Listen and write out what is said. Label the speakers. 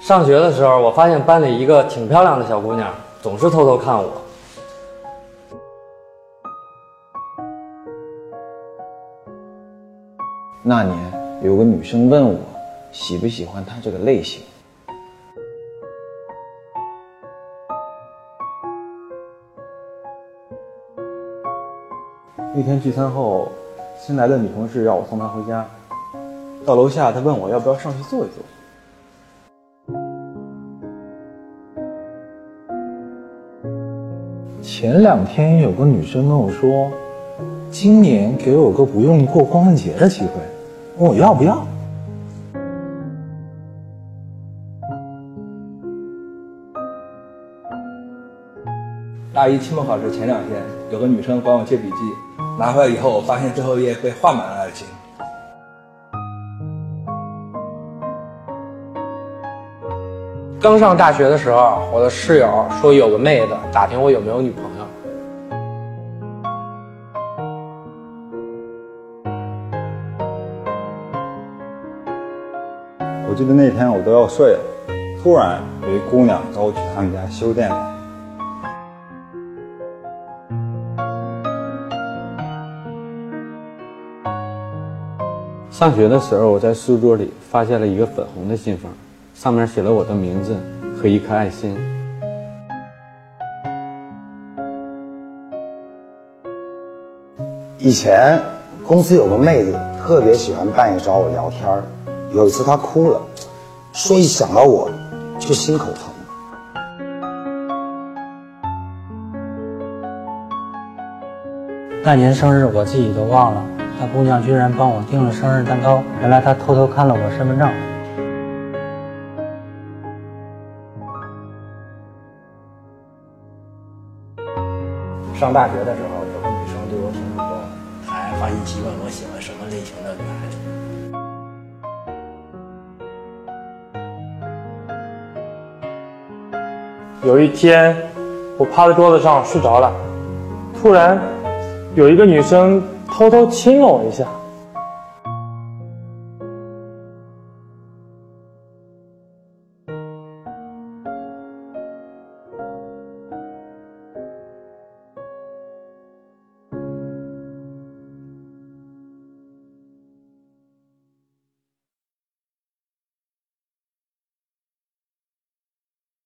Speaker 1: 上学的时候，我发现班里一个挺漂亮的小姑娘，总是偷偷看我。
Speaker 2: 那年有个女生问我，喜不喜欢她这个类型。
Speaker 3: 那天聚餐后，新来的女同事让我送她回家。到楼下，她问我要不要上去坐一坐。
Speaker 2: 前两天有个女生跟我说，今年给我个不用过光棍节的机会，问我要不要。
Speaker 3: 大一期末考试前两天，有个女生管我借笔记，拿回来以后，我发现最后一页被画满了爱情。
Speaker 1: 刚上大学的时候，我的室友说有个妹子打听我有没有女朋友。
Speaker 4: 我记得那天我都要睡了，突然有一姑娘找我去他们家修电脑。
Speaker 1: 上学的时候，我在书桌里发现了一个粉红的信封，上面写了我的名字和一颗爱心。
Speaker 5: 以前公司有个妹子特别喜欢半夜找我聊天儿，有一次她哭了，说一想到我就心口疼。
Speaker 6: 那年生日我自己都忘了，那姑娘居然帮我订了生日蛋糕。原来她偷偷看了我身份证。
Speaker 2: 上大学的时候，有个女生对我挺主动，
Speaker 7: 还发信息问我喜欢什么类型的女孩子。
Speaker 8: 有一天，我趴在桌子上睡着了，突然有一个女生偷偷亲了我一下。